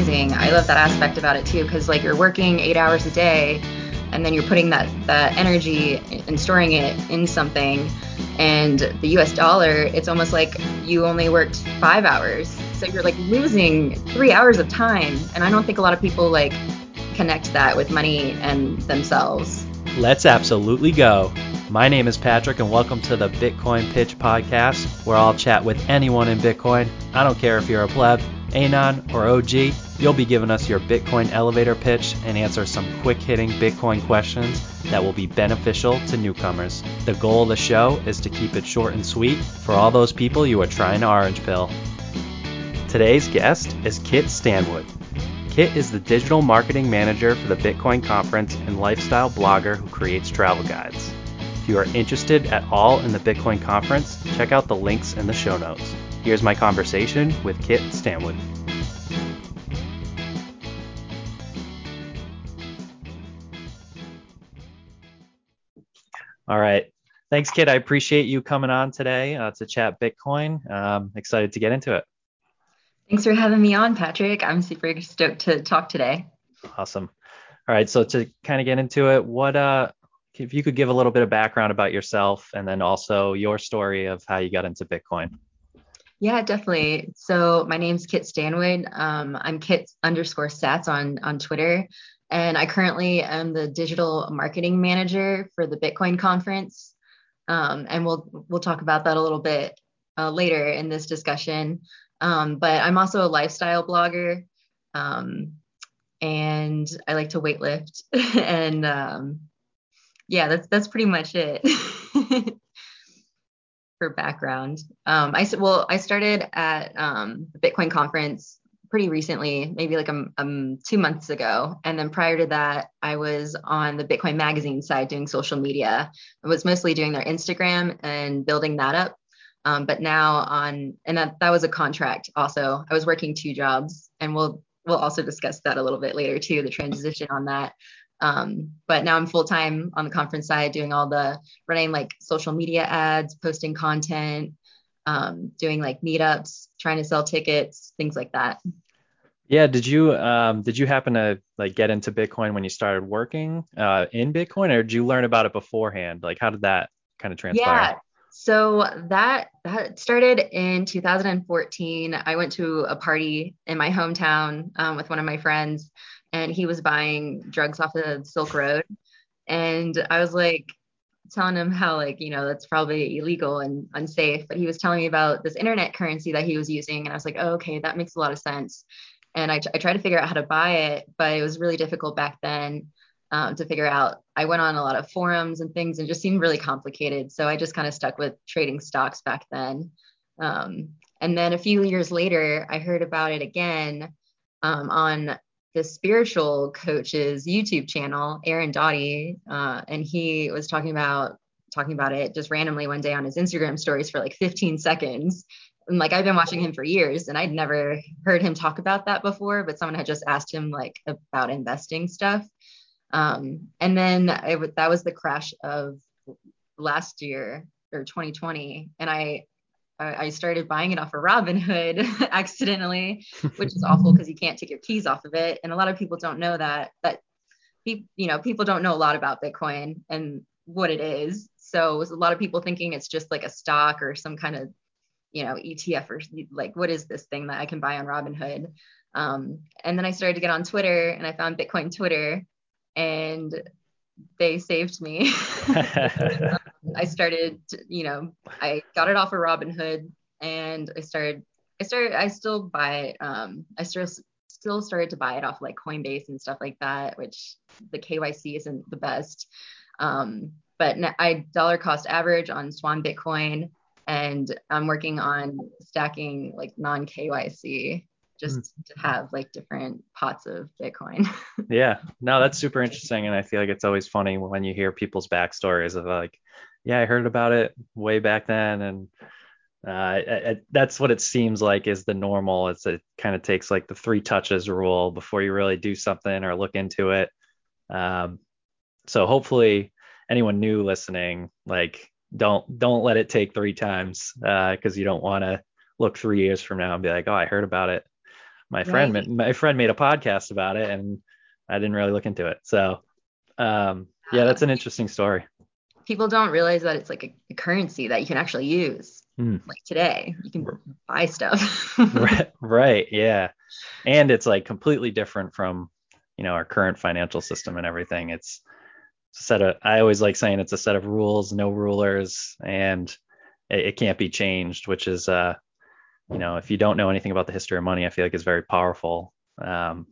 amazing. I love that aspect about it too, because like you're working eight hours a day, and then you're putting that that energy and storing it in something. And the U.S. dollar, it's almost like you only worked five hours, so you're like losing three hours of time. And I don't think a lot of people like connect that with money and themselves. Let's absolutely go. My name is Patrick, and welcome to the Bitcoin Pitch Podcast, where I'll chat with anyone in Bitcoin. I don't care if you're a pleb, Anon, or OG, you'll be giving us your Bitcoin elevator pitch and answer some quick hitting Bitcoin questions that will be beneficial to newcomers. The goal of the show is to keep it short and sweet for all those people you are trying to orange pill. Today's guest is Kit Stanwood. Kit is the digital marketing manager for the Bitcoin conference and lifestyle blogger who creates travel guides If you are interested at all in the Bitcoin conference, check out the links in the show notes. Here's my conversation with Kit Stanwood. All right. Thanks, Kit. I appreciate you coming on today uh, to chat Bitcoin. Um, excited to get into it. Thanks for having me on, Patrick. I'm super stoked to talk today. Awesome. All right. So to kind of get into it, what uh, if you could give a little bit of background about yourself and then also your story of how you got into Bitcoin. Yeah, definitely. So my name's Kit Stanwood. Um, I'm Kit underscore sats on on Twitter, and I currently am the digital marketing manager for the Bitcoin conference. Um, and we'll we'll talk about that a little bit uh, later in this discussion. Um, but I'm also a lifestyle blogger, um, and I like to weightlift and um, yeah, that's that's pretty much it for background. Um, I well, I started at um, the Bitcoin conference pretty recently, maybe like um, um, two months ago, and then prior to that, I was on the Bitcoin Magazine side doing social media. I was mostly doing their Instagram and building that up. Um, but now on, and that that was a contract. Also, I was working two jobs, and we'll we'll also discuss that a little bit later too, the transition on that. Um, but now I'm full time on the conference side, doing all the running like social media ads, posting content, um, doing like meetups, trying to sell tickets, things like that. Yeah, did you um, did you happen to like get into Bitcoin when you started working uh, in Bitcoin, or did you learn about it beforehand? Like, how did that kind of transpire? Yeah, so that that started in 2014. I went to a party in my hometown um, with one of my friends, and he was buying drugs off the Silk Road. And I was like telling him how like, you know, that's probably illegal and unsafe, but he was telling me about this internet currency that he was using and I was like, oh, okay, that makes a lot of sense. And I, tried to figure out how to buy it, but it was really difficult back then um, to figure out. I went on a lot of forums and things and just seemed really complicated. So I just kind of stuck with trading stocks back then. Um, and then a few years later, I heard about it again um, on the spiritual coach's YouTube channel, Aaron Doughty, uh, and he was talking about talking about it just randomly one day on his Instagram stories for like 15 seconds. And like I've been watching him for years, and I'd never heard him talk about that before, but someone had just asked him like about investing stuff. Um, and then it, that was the crash of last year or 2020, and I I started buying it off of Robinhood accidentally, which is awful because you can't take your keys off of it. And a lot of people don't know that. That people, you know, people don't know a lot about Bitcoin and what it is. So a lot of people thinking it's just like a stock or some kind of, you know, ETF or like what is this thing that I can buy on Robinhood? Um, and then I started to get on Twitter and I found Bitcoin Twitter, and they saved me. I started, you know, I got it off of Robinhood and I started, I started, I still buy, um, I still, still started to buy it off like Coinbase and stuff like that, which the KYC isn't the best. Um, but I dollar cost average on Swan Bitcoin and I'm working on stacking like non KYC just mm. to have like different pots of Bitcoin. yeah, no, that's super interesting. And I feel like it's always funny when you hear people's backstories of like, yeah, I heard about it way back then. And uh, that's what it seems like is the normal. It's it kind of takes like the three touches rule before you really do something or look into it. Um, so hopefully anyone new listening, like don't don't let it take three times because uh, you don't want to look three years from now and be like, oh, I heard about it my friend Right. my friend made a podcast about it and I didn't really look into it. So um yeah, that's an interesting story. People don't realize that it's like a, a currency that you can actually use. Hmm. Like today, you can buy stuff. right, right, yeah. And it's like completely different from, you know, our current financial system and everything. It's a set of I always like saying it's a set of rules, no rulers, and it, it can't be changed, which is uh you know, if you don't know anything about the history of money, I feel like it's very powerful um,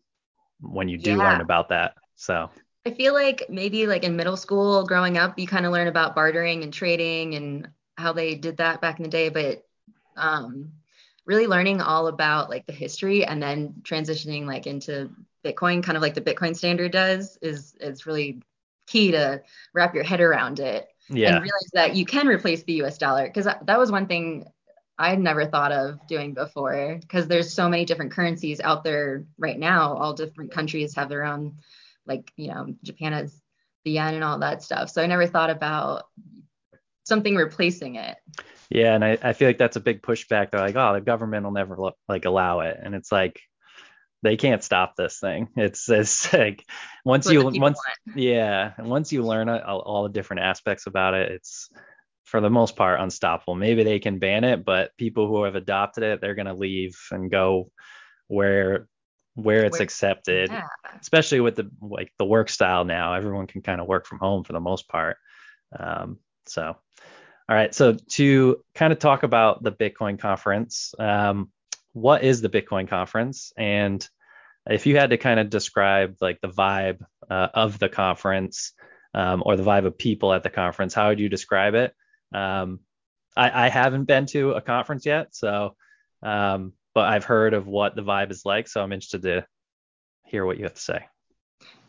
when you do Yeah. learn about that. So, I feel like maybe like in middle school growing up, you kind of learn about bartering and trading and how they did that back in the day, but um, really learning all about like the history and then transitioning like into Bitcoin, kind of like the Bitcoin standard does, is is really key to wrap your head around it yeah, and realize that you can replace the US dollar because that was one thing I had never thought of doing before because there's so many different currencies out there right now. All different countries have their own, like, you know, Japan has the yen and all that stuff. So I never thought about something replacing it. yeah. And I, I feel like that's a big pushback. They're like, oh, the government will never lo- like allow it. And it's like, they can't stop this thing. It's, it's like once you, once, yeah, and once you learn all, all the different aspects about it, it's for the most part unstoppable. Maybe they can ban it, but people who have adopted it, they're going to leave and go where where it's Where- accepted Yeah. especially with the like the work style now everyone can kind of work from home for the most part. Um, so all right so to kind of talk about the bitcoin conference um, what is the bitcoin conference? And if you had to kind of describe like the vibe uh, of the conference um, or the vibe of people at the conference how would you describe it? Um, I, I haven't been to a conference yet so um, but i've heard of what the vibe is like so i'm interested to hear what you have to say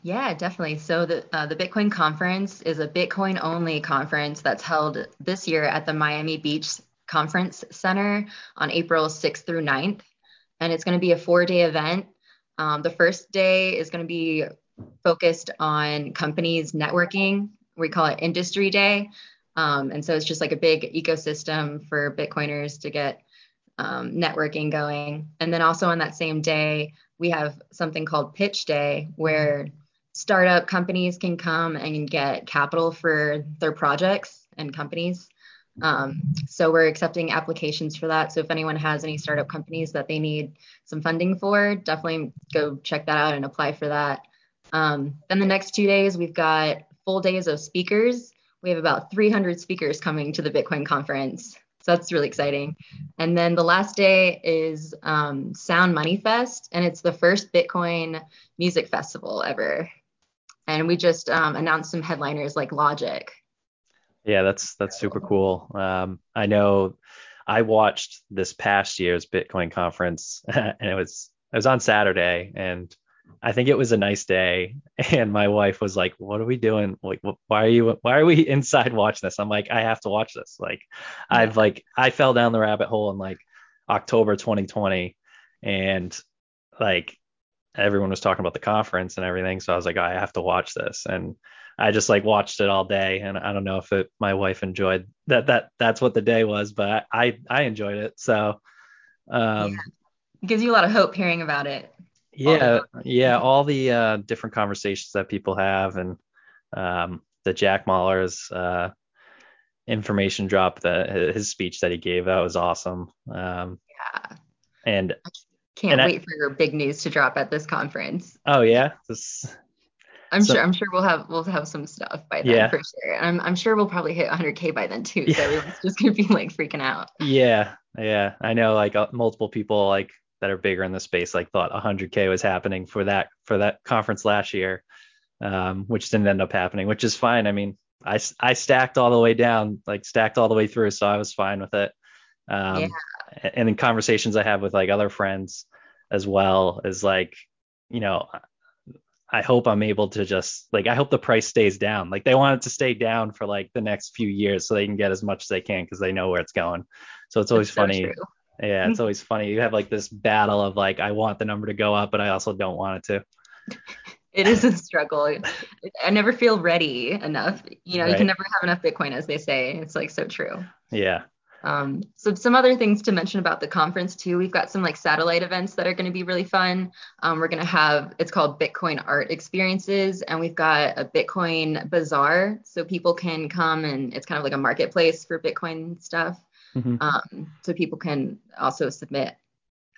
Yeah, definitely. So the uh, the Bitcoin conference is a Bitcoin only conference that's held this year at the Miami Beach Conference Center on April 6th through 9th. And it's going to be a four day event. Um, the first day is going to be focused on companies networking. We call it Industry Day. Um, and so it's just like a big ecosystem for Bitcoiners to get um, networking going. And then also on that same day, we have something called Pitch Day, where startup companies can come and get capital for their projects and companies. Um, so we're accepting applications for that. So if anyone has any startup companies that they need some funding for, definitely go check that out and apply for that. Um, then the next two days, we've got full days of speakers. We have about 300 speakers coming to the Bitcoin conference. So that's really exciting. And then the last day is um, Sound Money Fest, and it's the first Bitcoin music festival ever. And we just um, announced some headliners like Logic. Yeah, that's that's super cool. Um, I know I watched this past year's Bitcoin conference, and it was it was on Saturday, and I think it was a nice day. And my wife was like, "What are we doing? Like, wh- why are you? Why are we inside watching this?" I'm like, "I have to watch this." Like, I've like I fell down the rabbit hole in like October 2020, and like everyone was talking about the conference and everything, so I was like, I have to watch this, and I just like watched it all day, and I don't know if it my wife enjoyed that that that's what the day was, but I I enjoyed it. So um It gives you a lot of hope hearing about it. Yeah yeah all the uh different conversations that people have and um the Jack Mallers' uh information drop that his speech that he gave that was awesome. Um Yeah. and I Can't And I- wait for your big news to drop at this conference. oh yeah, this I'm So- sure I'm sure we'll have we'll have some stuff by then Yeah. for sure. I'm I'm sure we'll probably hit 100k by then too. So Yeah. everyone's just gonna be like freaking out. Yeah, yeah. I know like uh, multiple people like that are bigger in the space like thought 100k was happening for that for that conference last year, um, which didn't end up happening, which is fine. I mean, I, I stacked all the way down, like stacked all the way through, so I was fine with it. Um, Yeah. And in conversations I have with like other friends as well is like, you know, I hope I'm able to just like I hope the price stays down. Like they want it to stay down for like the next few years so they can get as much as they can because they know where it's going. So it's always That's funny. true. Yeah, it's always funny. You have like this battle of like I want the number to go up, but I also don't want it to. It is a struggle. I never feel ready enough. You know, you can never have enough Bitcoin, as they say. It's like so true. Yeah. Um, so some other things to mention about the conference too. We've got some like satellite events that are going to be really fun. Um, we're going to have it's called Bitcoin Art Experiences, and we've got a Bitcoin Bazaar, so people can come and it's kind of like a marketplace for Bitcoin stuff. Mm-hmm. Um, so people can also submit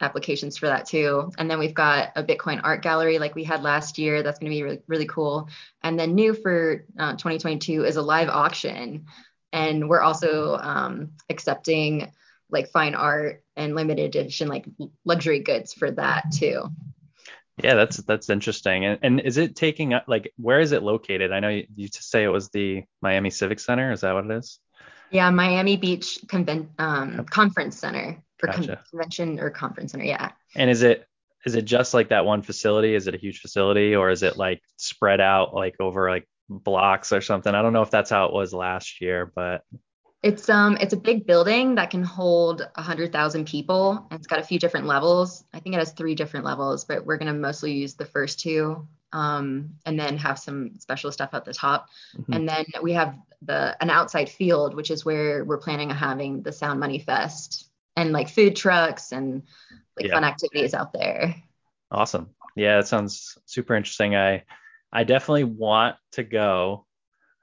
applications for that too. And then we've got a Bitcoin art gallery like we had last year. That's going to be really, really cool. And then new for uh, 2022 is a live auction. And we're also um, accepting like fine art and limited edition like luxury goods for that too. Yeah, that's that's interesting. And, and is it taking up like where is it located? I know you, you say it was the Miami Civic Center. Is that what it is? Yeah, Miami Beach Conven- um, Conference Center or gotcha. convention or conference center. Yeah. And is it is it just like that one facility? Is it a huge facility or is it like spread out like over like blocks or something? I don't know if that's how it was last year, but it's um it's a big building that can hold a hundred thousand people. And it's got a few different levels. I think it has three different levels, but we're gonna mostly use the first two. Um, and then have some special stuff at the top. Mm-hmm. And then we have the an outside field, which is where we're planning on having the Sound Money Fest and like food trucks and like yeah. fun activities out there. Awesome. Yeah, that sounds super interesting. I I definitely want to go.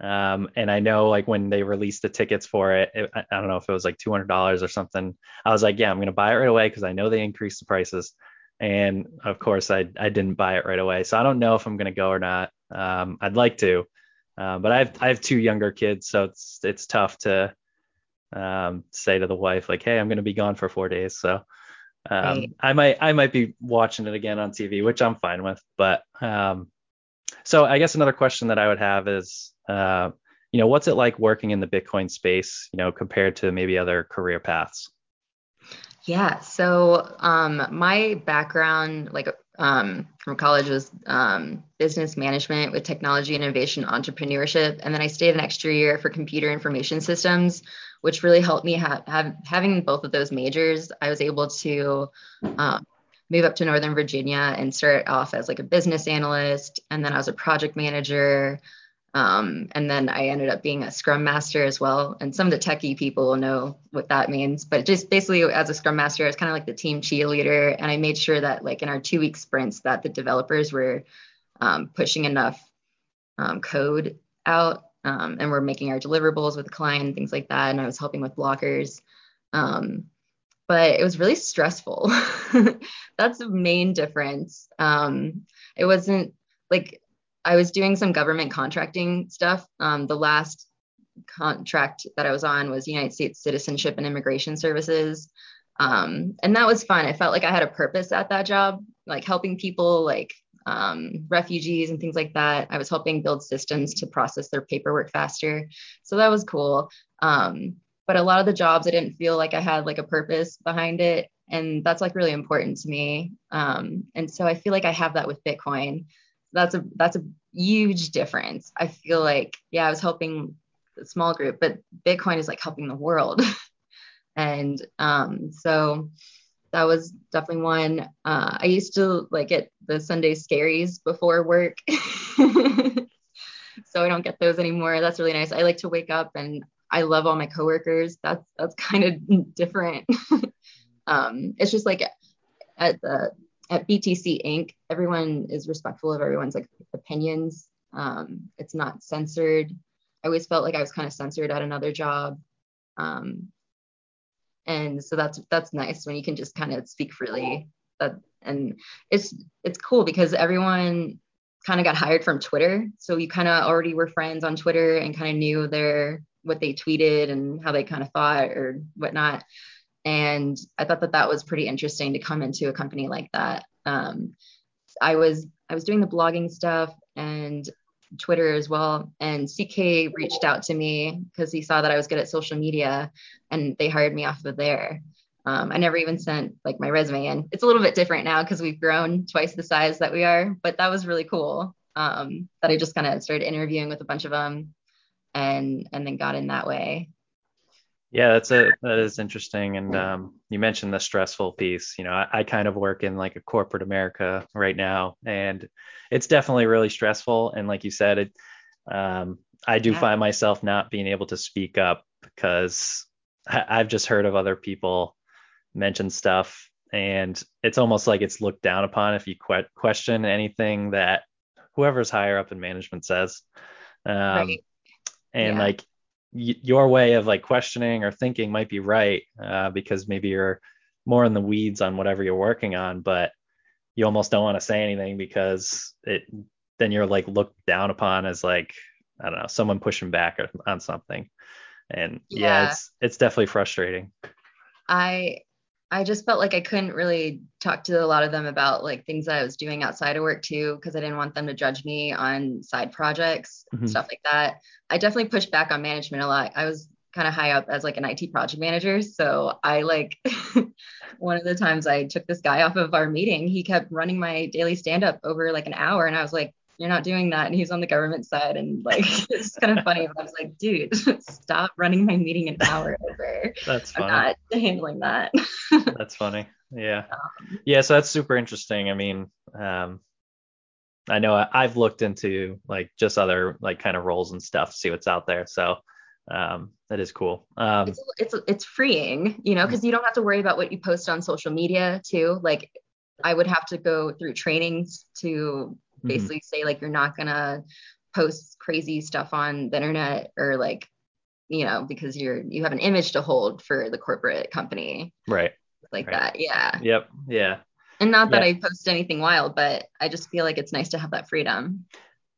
Um, and I know like when they released the tickets for it, it I, don't know if it was like $200 or something. I was like, yeah, I'm going to buy it right away because I know they increased the prices. And of course, I I didn't buy it right away, so I don't know if I'm going to go or not. Um, I'd like to, uh, but I have I have two younger kids, so it's it's tough to um, say to the wife like, hey, I'm going to be gone for four days. So um, right. I might I might be watching it again on TV, which I'm fine with. But um, so I guess another question that I would have is, uh, you know, what's it like working in the Bitcoin space, you know, compared to maybe other career paths? Yeah. So um, my background, like um, from college, was um, business management with technology innovation entrepreneurship, and then I stayed an extra year for computer information systems, which really helped me have, have having both of those majors. I was able to um, move up to Northern Virginia and start off as like a business analyst, and then I was a project manager. Um, and then I ended up being a scrum master as well. And some of the techie people will know what that means. But just basically as a scrum master, I was kind of like the team cheerleader. And I made sure that like in our two week sprints that the developers were um, pushing enough um, code out um, and we're making our deliverables with the client things like that. And I was helping with blockers. Um, but it was really stressful. That's the main difference. Um, it wasn't like I was doing some government contracting stuff. Um, the last contract that I was on was United States Citizenship and Immigration Services. Um, and that was fun. I felt like I had a purpose at that job, like helping people like um, refugees and things like that. I was helping build systems to process their paperwork faster. So that was cool. Um, but a lot of the jobs, I didn't feel like I had like a purpose behind it. And that's like really important to me. Um, and so I feel like I have that with Bitcoin. That's a that's a huge difference. I feel like, yeah, I was helping a small group, but Bitcoin is like helping the world. and um, so that was definitely one. Uh, I used to like get the Sunday scaries before work. so I don't get those anymore. That's really nice. I like to wake up and I love all my coworkers. That's that's kind of different. um, it's just like at the at BTC Inc. Everyone is respectful of everyone's like opinions. Um, it's not censored. I always felt like I was kind of censored at another job. Um, and so that's that's nice when you can just kind of speak freely that and it's it's cool because everyone kind of got hired from twitter so you kind of already were friends on twitter and kind of knew their what they tweeted and how they kind of thought or whatnot and i thought that that was pretty interesting to come into a company like that um, i was i was doing the blogging stuff and Twitter as well. And CK reached out to me because he saw that I was good at social media and they hired me off of there. Um, I never even sent like my resume in. It's a little bit different now because we've grown twice the size that we are, but that was really cool. Um, that I just kind of started interviewing with a bunch of them and and then got in that way. Yeah, that's a that is interesting. And um, you mentioned the stressful piece. You know, I, I, kind of work in like a corporate America right now, and it's definitely really stressful. And like you said, it um, I do yeah. find myself not being able to speak up because I've just heard of other people mention stuff, and it's almost like it's looked down upon if you que- question anything that whoever's higher up in management says. Um, right. And yeah. like y- your way of like questioning or thinking might be right uh, because maybe you're more in the weeds on whatever you're working on, but you almost don't want to say anything because it then you're like looked down upon as like I don't know someone pushing back on something. And yeah, yeah it's it's definitely frustrating. I I just felt like I couldn't really talk to a lot of them about like things that I was doing outside of work too, because I didn't want them to judge me on side projects, mm-hmm. stuff like that. I definitely pushed back on management a lot. I was kind of high up as like an IT project manager. So I like one of the times I took this guy off of our meeting, he kept running my daily stand up over like an hour. And I was like, you're not doing that. And he's on the government side. And like, it's kind of funny. But I was like, dude, stop running my meeting an hour over. That's funny. I'm not handling that. that's funny. Yeah. Um, yeah. So that's super interesting. I mean, um, I know I, I've looked into like just other like kind of roles and stuff, see what's out there. So um, that is cool. Um, it's, it's, it's freeing, you know, because you don't have to worry about what you post on social media too. Like I would have to go through trainings to Mm-hmm. basically mm-hmm. say like you're not gonna post crazy stuff on the internet or like you know because you're you have an image to hold for the corporate company right like right. that yeah yep yeah and not that yeah. i post anything wild but i just feel like it's nice to have that freedom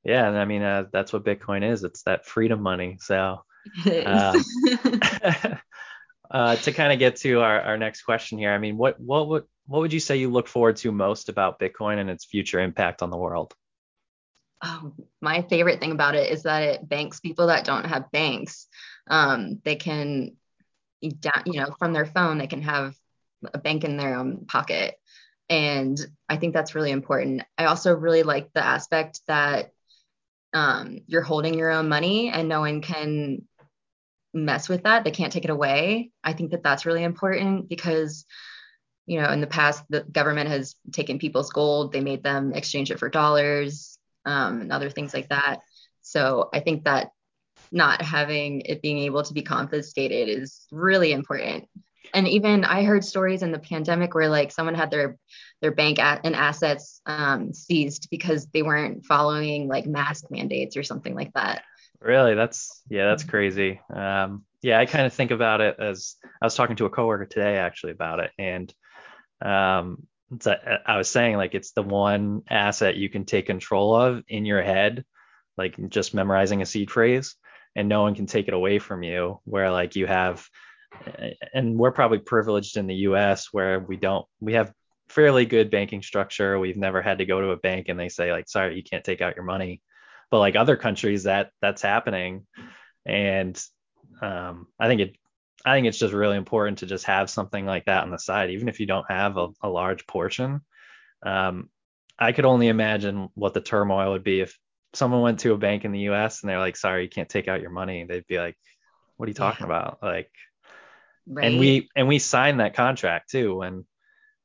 yeah and i mean uh, that's what bitcoin is it's that freedom money so um, uh, to kind of get to our, our next question here i mean what what would what would you say you look forward to most about Bitcoin and its future impact on the world? Oh, my favorite thing about it is that it banks people that don't have banks. Um, they can, you know, from their phone, they can have a bank in their own pocket. And I think that's really important. I also really like the aspect that um, you're holding your own money and no one can mess with that. They can't take it away. I think that that's really important because you know, in the past, the government has taken people's gold, they made them exchange it for dollars um, and other things like that. So I think that not having it being able to be confiscated is really important. And even I heard stories in the pandemic where like someone had their their bank and assets um, seized because they weren't following like mask mandates or something like that. Really, that's yeah, that's crazy. Um, yeah, I kind of think about it as I was talking to a coworker today actually about it, and um, so I was saying like it's the one asset you can take control of in your head, like just memorizing a seed phrase, and no one can take it away from you. Where like you have, and we're probably privileged in the U.S. where we don't, we have fairly good banking structure. We've never had to go to a bank and they say like, sorry, you can't take out your money. But like other countries, that that's happening, and um, I think it I think it's just really important to just have something like that on the side, even if you don't have a, a large portion. Um, I could only imagine what the turmoil would be if someone went to a bank in the U.S. and they're like, "Sorry, you can't take out your money." They'd be like, "What are you talking yeah. about?" Like, right. and we and we signed that contract too when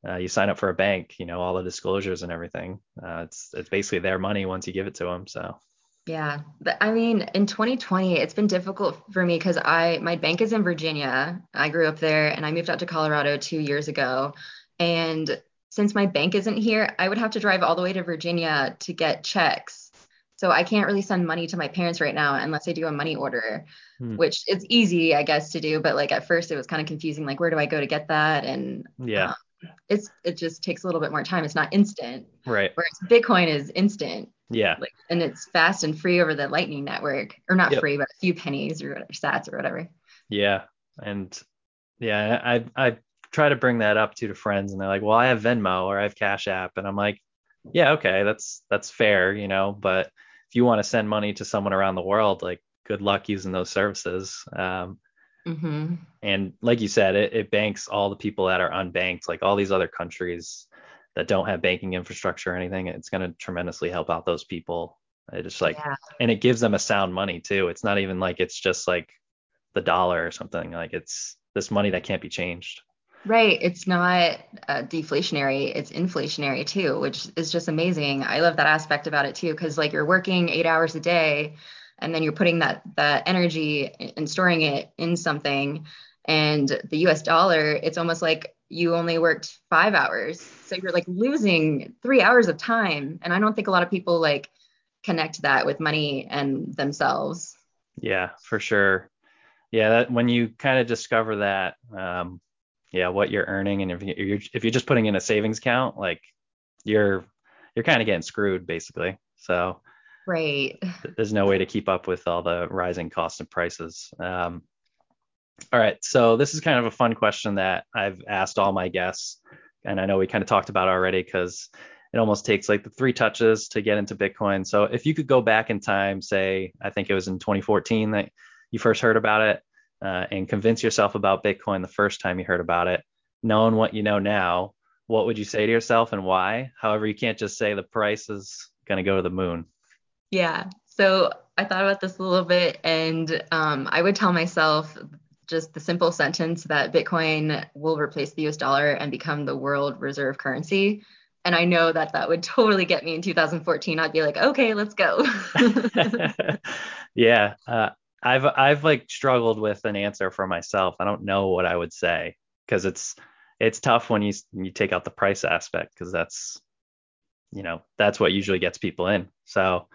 uh, you sign up for a bank. You know, all the disclosures and everything. Uh, it's it's basically their money once you give it to them. So yeah. But I mean, in 2020, it's been difficult for me because I my bank is in Virginia. I grew up there and I moved out to Colorado two years ago. And since my bank isn't here, I would have to drive all the way to Virginia to get checks. So I can't really send money to my parents right now unless I do a money order, hmm. which it's easy, I guess, to do. But like at first it was kind of confusing, like where do I go to get that? And yeah. Um, it's it just takes a little bit more time. It's not instant. Right. Whereas Bitcoin is instant. Yeah. Like, and it's fast and free over the Lightning Network, or not yep. free, but a few pennies or whatever, sats or whatever. Yeah, and yeah, I I try to bring that up to to friends, and they're like, "Well, I have Venmo or I have Cash App," and I'm like, "Yeah, okay, that's that's fair, you know, but if you want to send money to someone around the world, like, good luck using those services." Um, mm-hmm. And like you said, it, it banks all the people that are unbanked, like all these other countries that don't have banking infrastructure or anything, it's going to tremendously help out those people. It's like, yeah. and it gives them a sound money too. It's not even like it's just like the dollar or something. Like it's this money that can't be changed. Right. It's not uh, deflationary. It's inflationary too, which is just amazing. I love that aspect about it too, because like you're working eight hours a day, and then you're putting that that energy and storing it in something And the US dollar, it's almost like you only worked five hours. So you're like losing three hours of time. And I don't think a lot of people like connect that with money and themselves. Yeah, for sure. Yeah, that when you kind of discover that, um, yeah, what you're earning, and if you're if you're just putting in a savings account, like you're you're kind of getting screwed basically. So right, there's no way to keep up with all the rising costs and prices. Um, all right, so this is kind of a fun question that I've asked all my guests, and I know we kind of talked about already because it almost takes like the three touches to get into Bitcoin. So if you could go back in time, say I think it was in 2014 that you first heard about it, uh, and convince yourself about Bitcoin the first time you heard about it, knowing what you know now, what would you say to yourself and why? However, you can't just say the price is going to go to the moon. Yeah. So I thought about this a little bit, and um, I would tell myself just the simple sentence that Bitcoin will replace the US dollar and become the world reserve currency. And I know that that would totally get me in 2014. I'd be like, okay, let's go. yeah. Uh, I've, I've like struggled with an answer for myself. I don't know what I would say because it's, it's tough when you, you take out the price aspect because that's, you know, that's what usually gets people in. So,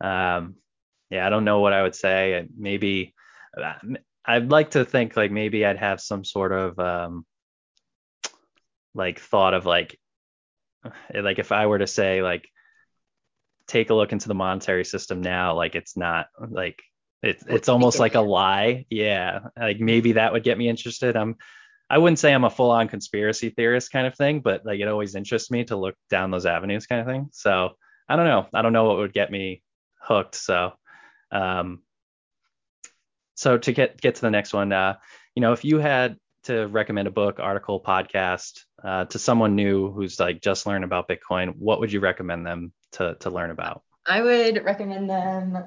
um, yeah, I don't know what I would say. Maybe uh, I'd like to think like maybe I'd have some sort of um, like thought of like like if I were to say like take a look into the monetary system now, like it's not like it's it's almost like a lie. Yeah, like maybe that would get me interested. I'm I wouldn't say I'm a full on conspiracy theorist kind of thing, but like it always interests me to look down those avenues kind of thing. So I don't know. I don't know what would get me hooked. So um, so to get get to the next one, uh, you know, if you had to recommend a book, article, podcast uh, to someone new who's like just learned about Bitcoin, what would you recommend them to to learn about? I would recommend them.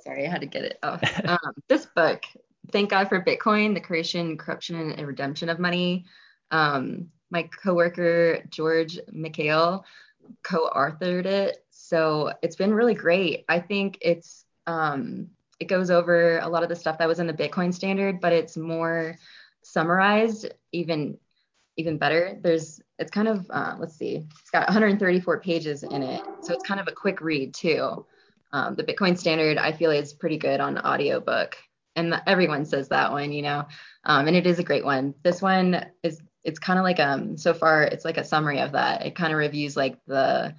Sorry, I had to get it off. um, this book, Thank God for Bitcoin: The Creation, Corruption, and Redemption of Money. Um, my coworker George Mekhail co-authored it, so it's been really great. I think it's um, it goes over a lot of the stuff that was in the Bitcoin standard, but it's more summarized, even even better. There's it's kind of uh, let's see, it's got 134 pages in it, so it's kind of a quick read too. Um, the Bitcoin standard I feel is pretty good on audiobook, and the, everyone says that one, you know, um, and it is a great one. This one is it's kind of like um so far it's like a summary of that. It kind of reviews like the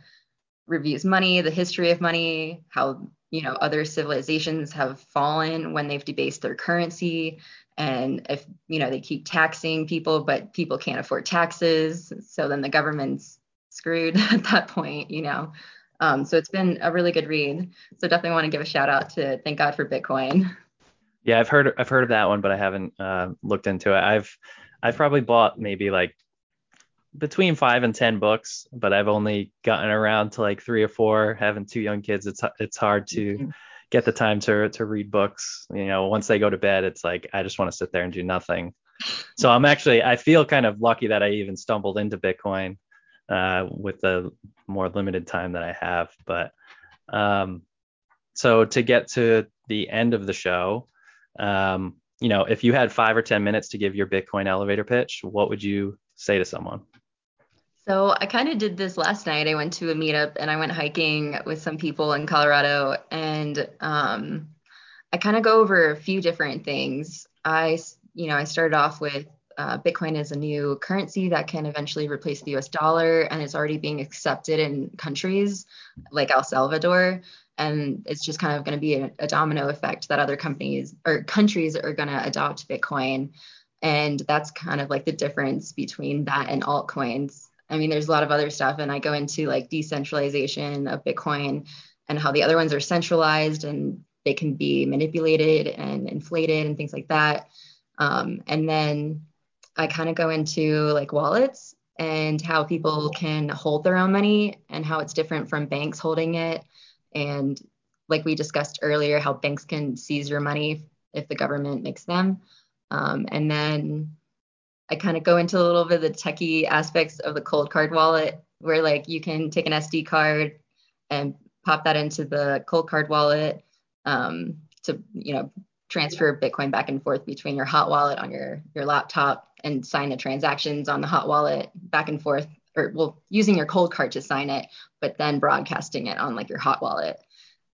reviews money, the history of money, how you know other civilizations have fallen when they've debased their currency. And if you know they keep taxing people but people can't afford taxes so then the government's screwed at that point you know. Um, so it's been a really good read. So definitely want to give a shout out to thank god for bitcoin. Yeah i've heard i've heard of that one but i haven't uh, looked into it. I've i've probably bought maybe like between five and ten books, but I've only gotten around to like three or four. Having two young kids, it's it's hard to mm-hmm. get the time to to read books. You know, once they go to bed, it's like I just want to sit there and do nothing. So I'm actually I feel kind of lucky that I even stumbled into Bitcoin uh, with the more limited time that I have. But um, so to get to the end of the show, um, you know, if you had five or ten minutes to give your Bitcoin elevator pitch, what would you say to someone? So I kind of did this last night. I went to a meetup and I went hiking with some people in Colorado, and um, I kind of go over a few different things. I, you know, I started off with uh, Bitcoin is a new currency that can eventually replace the U.S. dollar, and it's already being accepted in countries like El Salvador. And it's just kind of going to be a, a domino effect that other companies or countries are going to adopt Bitcoin. And that's kind of like the difference between that and altcoins I mean, there's a lot of other stuff, and I go into like decentralization of Bitcoin and how the other ones are centralized and they can be manipulated and inflated and things like that. Um, and then I kind of go into like wallets and how people can hold their own money and how it's different from banks holding it. And like we discussed earlier, how banks can seize your money if the government makes them. Um, and then I kind of go into a little bit of the techie aspects of the Coldcard wallet, where like you can take an SD card and pop that into the Coldcard wallet um, to you know transfer Bitcoin back and forth between your hot wallet on your your laptop and sign the transactions on the hot wallet back and forth, or well, using your Coldcard to sign it, but then broadcasting it on like your hot wallet.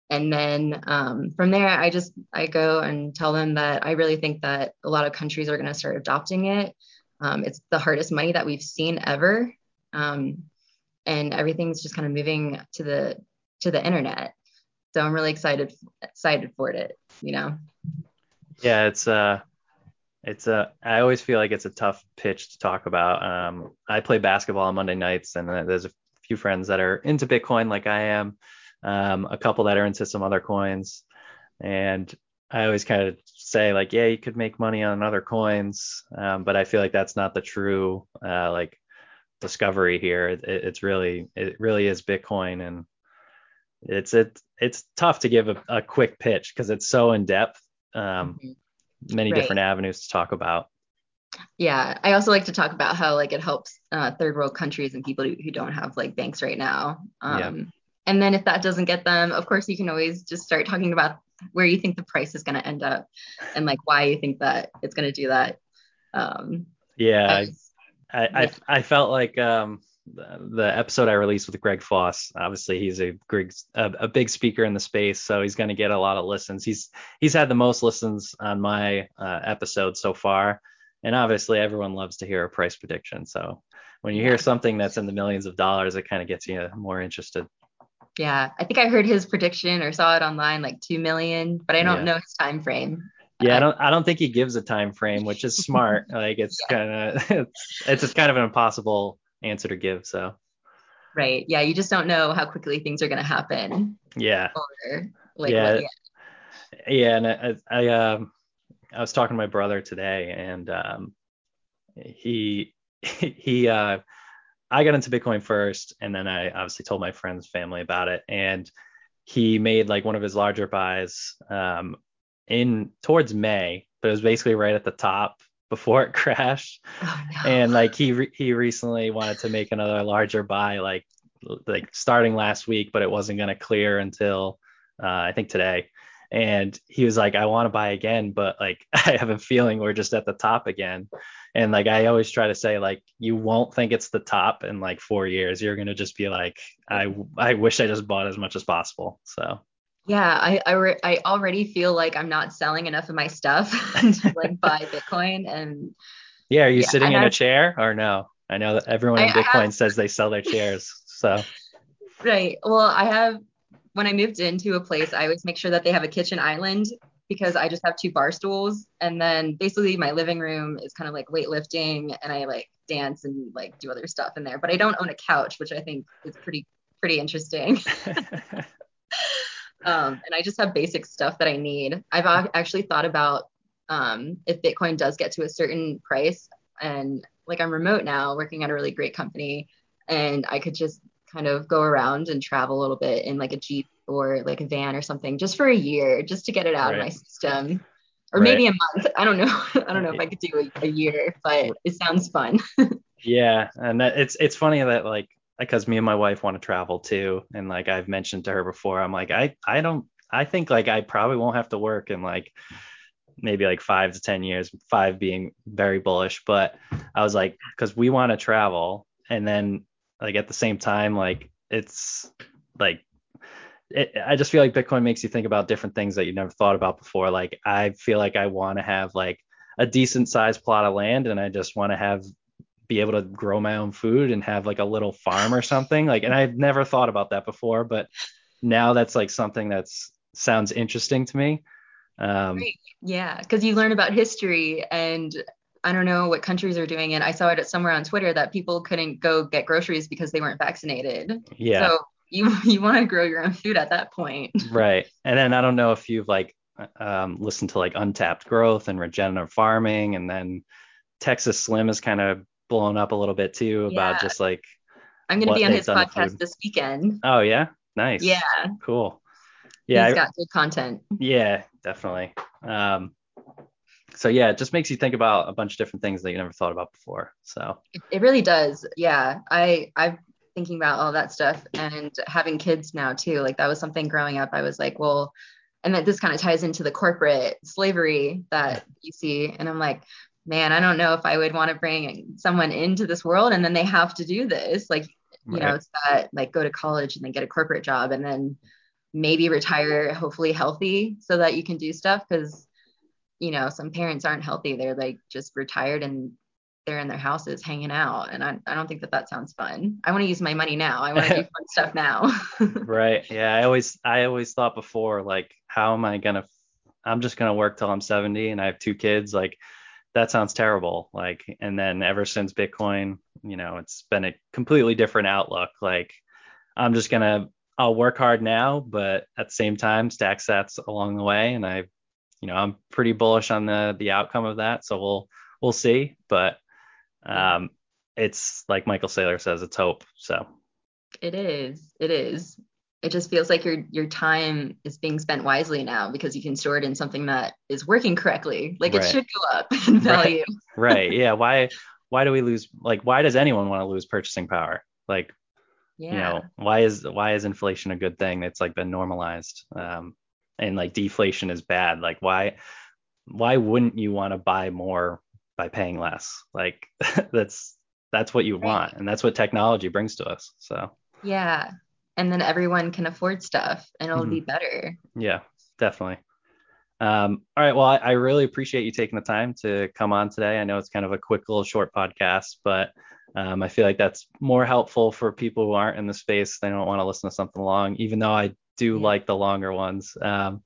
And then um, from there, I just I go and tell them that I really think that a lot of countries are going to start adopting it. Um, it's the hardest money that we've seen ever, um, and everything's just kind of moving to the to the internet. So I'm really excited excited for it. You know. Yeah, it's uh it's a I always feel like it's a tough pitch to talk about. Um, I play basketball on Monday nights, and there's a few friends that are into Bitcoin like I am, um, a couple that are into some other coins, and I always kind of say like, yeah, you could make money on other coins, um, but I feel like that's not the true uh, like discovery here. It, it's really it really is Bitcoin, and it's it it's tough to give a, a quick pitch because it's so in depth. Um, mm-hmm many right. different avenues to talk about. Yeah, I also like to talk about how like it helps uh, third world countries and people who don't have like banks right now. Um, yeah. And then if that doesn't get them, of course, you can always just start talking about where you think the price is going to end up and like why you think that it's going to do that. Um, yeah, I, I, yeah. I, felt like um, the episode I released with Greg Foss. Obviously, he's a, a, a big speaker in the space, so he's going to get a lot of listens. He's he's had the most listens on my uh, episode so far, and obviously, everyone loves to hear a price prediction. So when you hear something that's in the millions of dollars, it kind of gets you more interested. Yeah, I think I heard his prediction or saw it online, like two million, but I don't yeah. know his time frame. Yeah, I don't. I don't think he gives a time frame, which is smart. like it's yeah. kind of it's, it's just kind of an impossible answer to give. So. Right. Yeah. You just don't know how quickly things are going to happen. Yeah. Or like yeah. What, yeah. yeah. And I, I, um, I was talking to my brother today and, um, he, he, uh, I got into Bitcoin first, and then I obviously told my friends, family about it, and he made like one of his larger buys um, in towards May, but it was basically right at the top before it crashed. Oh, no. And like he re- he recently wanted to make another larger buy like like starting last week, but it wasn't going to clear until uh, I think today. And he was like, I want to buy again, but like I have a feeling we're just at the top again. And like I always try to say, like you won't think it's the top in like four years. You're gonna just be like, I I wish I just bought as much as possible. So yeah, I I, re- I already feel like I'm not selling enough of my stuff to like buy Bitcoin and. Yeah, are you yeah, sitting in I've, a chair or no? I know that everyone in I, Bitcoin have, says they sell their chairs, so. Right. Well, I have when I moved into a place, I always make sure that they have a kitchen island because I just have two bar stools, and then basically my living room is kind of like weightlifting, and I like dance and like do other stuff in there. But I don't own a couch, which I think is pretty pretty interesting. Um, and I just have basic stuff that I need. I've actually thought about um, if Bitcoin does get to a certain price, and like I'm remote now, working at a really great company, and I could just kind of go around and travel a little bit in like a Jeep or like a van or something just for a year, just to get it out right. of my system. Or right. maybe a month. I don't know. I don't know if I could do a, a year, but it sounds fun. yeah, and that, it's it's funny that like because me and my wife want to travel too and like i've mentioned to her before i'm like i i don't i think like i probably won't have to work in like maybe like five to ten years five being very bullish but i was like because we want to travel and then like at the same time like it's like it, i just feel like bitcoin makes you think about different things that you never thought about before. Like i feel like i want to have like a decent sized plot of land and i just want to have be able to grow my own food and have like a little farm or something. Like and i've never thought about that before but now that's like something that's sounds interesting to me. Um yeah because you learn about history and i don't know what countries are doing it. I saw it somewhere on twitter that people couldn't go get groceries because they weren't vaccinated. Yeah. So you you want to grow your own food at that point right and then i don't know if you've like um, listened to like untapped growth and regenerative farming and then texas slim is kind of blown up a little bit too about yeah. just like I'm going to be on his podcast this weekend. Oh yeah, nice. Yeah. Cool. Yeah, he's got good content. Yeah, definitely. Um, so yeah, it just makes you think about a bunch of different things that you never thought about before. So it, it really does. Yeah, I I've thinking about all that stuff and having kids now too. Like that was something growing up. I was like, well, and that this kind of ties into the corporate slavery that you see. And I'm like, man, I don't know if I would want to bring someone into this world and then they have to do this. Like, you right. know, it's that like go to college and then get a corporate job and then maybe retire hopefully healthy so that you can do stuff because you know some parents aren't healthy they're like just retired and they're in their houses hanging out and I, I don't think that that sounds fun. I want to use my money now. I want to do fun stuff now. Right. Yeah i always i always thought before like how am i gonna i'm just gonna work till i'm 70 and i have two kids like that sounds terrible. Like and then ever since bitcoin you know it's been a completely different outlook. Like i'm just gonna i'll work hard now but at the same time stack sats along the way and i you know i'm pretty bullish on the the outcome of that. So we'll we'll see. But um, it's like Michael Saylor says, it's hope. So it is. It is. It just feels like your your time is being spent wisely now because you can store it in something that is working correctly. Like right. it should go up in value. Right. right. Yeah. Why why do we lose like why does anyone want to lose purchasing power? Like yeah. you know, why is why is inflation a good thing? It's like been normalized. Um and like deflation is bad. Like why why wouldn't you want to buy more by paying less. Like that's that's what you right. want and that's what technology brings to us. So Yeah. And then everyone can afford stuff and it'll mm-hmm. be better. Yeah, definitely. Um, all right. Well, I, I, really appreciate you taking the time to come on today. I know it's kind of a quick little short podcast, but um, I feel like that's more helpful for people who aren't in the space. They don't want to listen to something long, even though I do like the longer ones. Um,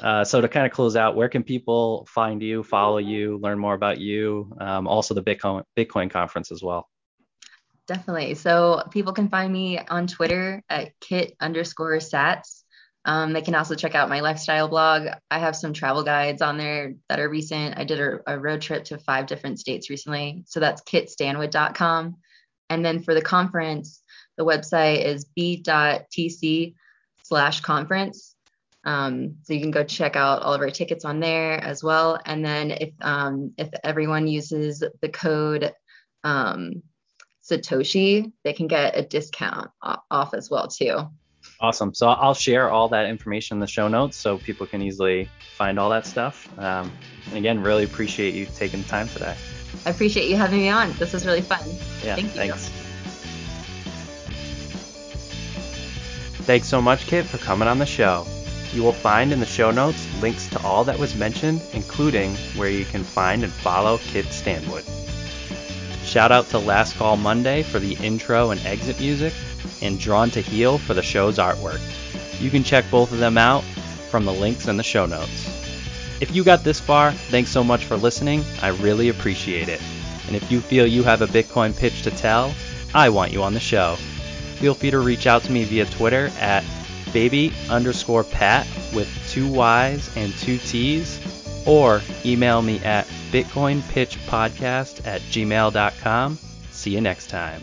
uh, so to kind of close out, where can people find you, follow you, learn more about you? Um, also the Bitcoin Bitcoin conference as well. Definitely. So people can find me on Twitter at kit underscore sats. Um, they can also check out my lifestyle blog. I have some travel guides on there that are recent. I did a, a road trip to five different states recently. So that's kitstanwood.com. And then for the conference, the website is b.tc slash conference. Um, so you can go check out all of our tickets on there as well. And then if um, if everyone uses the code um, Satoshi, they can get a discount off as well too. Awesome. So I'll share all that information in the show notes so people can easily find all that stuff. Um, and again, really appreciate you taking the time today. I appreciate you having me on. This was really fun. Yeah. Thank you. Thanks. Thanks so much, Kit, for coming on the show. You will find in the show notes links to all that was mentioned, including where you can find and follow Kit Stanwood. Shout out to Last Call Monday for the intro and exit music, and Drawn to Heal for the show's artwork. You can check both of them out from the links in the show notes. If you got this far, thanks so much for listening. I really appreciate it. And if you feel you have a Bitcoin pitch to tell, I want you on the show. Feel free to reach out to me via Twitter at baby underscore pat with two Y's and two T's, or email me at bitcoinpitchpodcast at gmail.com. See you next time.